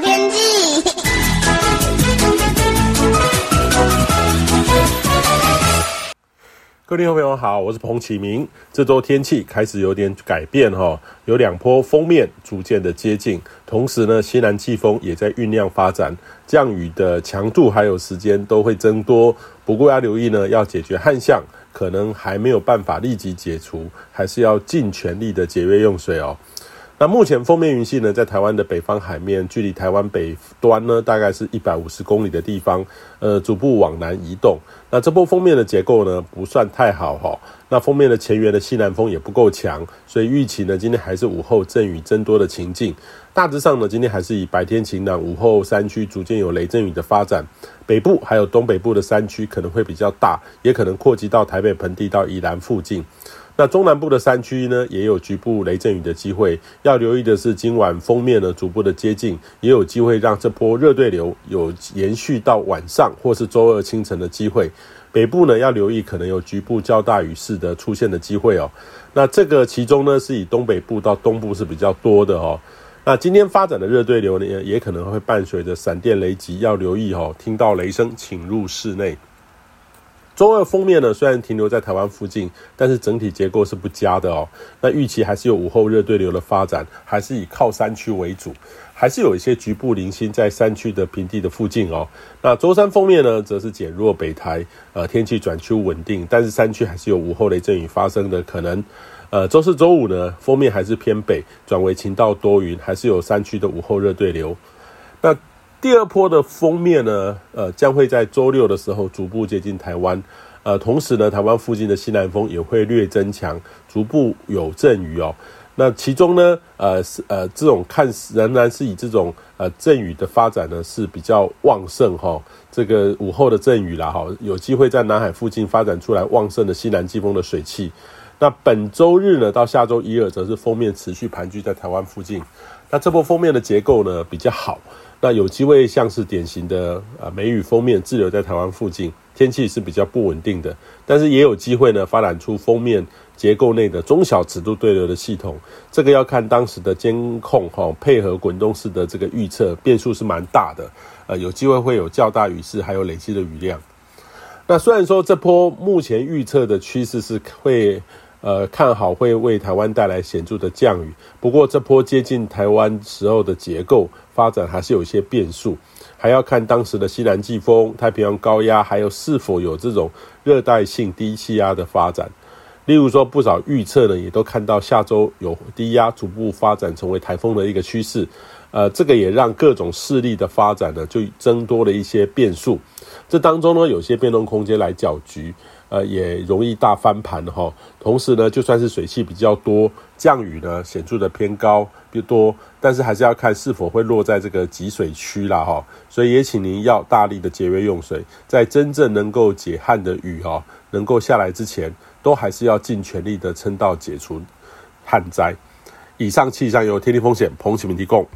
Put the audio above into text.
天气。各位听众朋友好，我是彭启明。这周天气开始有点改变哈，有两波锋面逐渐的接近，同时呢，西南季风也在酝酿发展，降雨的强度还有时间都会增多。不过要留意呢，要解决旱象，可能还没有办法立即解除，还是要尽全力的节约用水哦。那目前封面云系呢，在台湾的北方海面，距离台湾北端呢，大概是一百五十公里的地方，呃，逐步往南移动。那这波封面的结构呢，不算太好哈、那封面的前缘的西南风也不够强，所以预期呢，今天还是午后阵雨增多的情境。大致上呢，今天还是以白天晴朗，午后山区逐渐有雷阵雨的发展。北部还有东北部的山区可能会比较大，也可能扩及到台北盆地到宜兰附近。那中南部的山区呢，也有局部雷阵雨的机会。要留意的是，今晚锋面呢逐步的接近，也有机会让这波热对流有延续到晚上或是周二清晨的机会。北部呢要留意，可能有局部较大雨势的出现的机会哦。那这个其中呢，是以东北部到东部是比较多的哦。那今天发展的热对流呢，也可能会伴随着闪电雷击，要留意哦。听到雷声，请入室内。周二封面呢，虽然停留在台湾附近，但是整体结构是不佳的哦。那预期还是有午后热对流的发展，还是以靠山区为主，还是有一些局部零星在山区的平地的附近哦。那周三封面呢，则是减弱北台，呃，天气转趋稳定，但是山区还是有午后雷阵雨发生的可能。呃，周四、周五呢，封面还是偏北，转为晴到多云，还是有山区的午后热对流。那第二波的锋面呢，呃，将会在周六的时候逐步接近台湾，呃，同时呢，台湾附近的西南风也会略增强，逐步有阵雨哦。那其中呢，呃，是呃，这种看仍然是以这种呃阵雨的发展呢是比较旺盛哈、这个午后的阵雨啦哈，有机会在南海附近发展出来旺盛的西南季风的水汽。那本周日呢到下周一二则是封面持续盘踞在台湾附近。那这波封面的结构呢比较好。那有机会像是典型的呃梅雨封面滞留在台湾附近，天气是比较不稳定的，但是也有机会呢发展出封面结构内的中小尺度对流的系统，这个要看当时的监控哈、配合滚动式的这个预测，变数是蛮大的，呃有机会会有较大雨势，还有累积的雨量。那虽然说这波目前预测的趋势是会。呃，看好会为台湾带来显著的降雨，不过这波接近台湾时候的结构发展还是有一些变数，还要看当时的西南季风、太平洋高压，还有是否有这种热带性低气压的发展。例如说，不少预测呢也都看到下周有低压逐步发展成为台风的一个趋势，呃，这个也让各种势力的发展呢就增多了一些变数。这当中呢有些变动空间来搅局。呃，也容易大翻盘哈。同时呢，就算是水汽比较多，降雨呢显著的偏高，比多，但是还是要看是否会落在这个集水区啦哈。所以也请您要大力的节约用水，在真正能够解旱的雨哈能够下来之前，都还是要尽全力的撑到解除旱灾。以上气象由天气风险彭启明提供。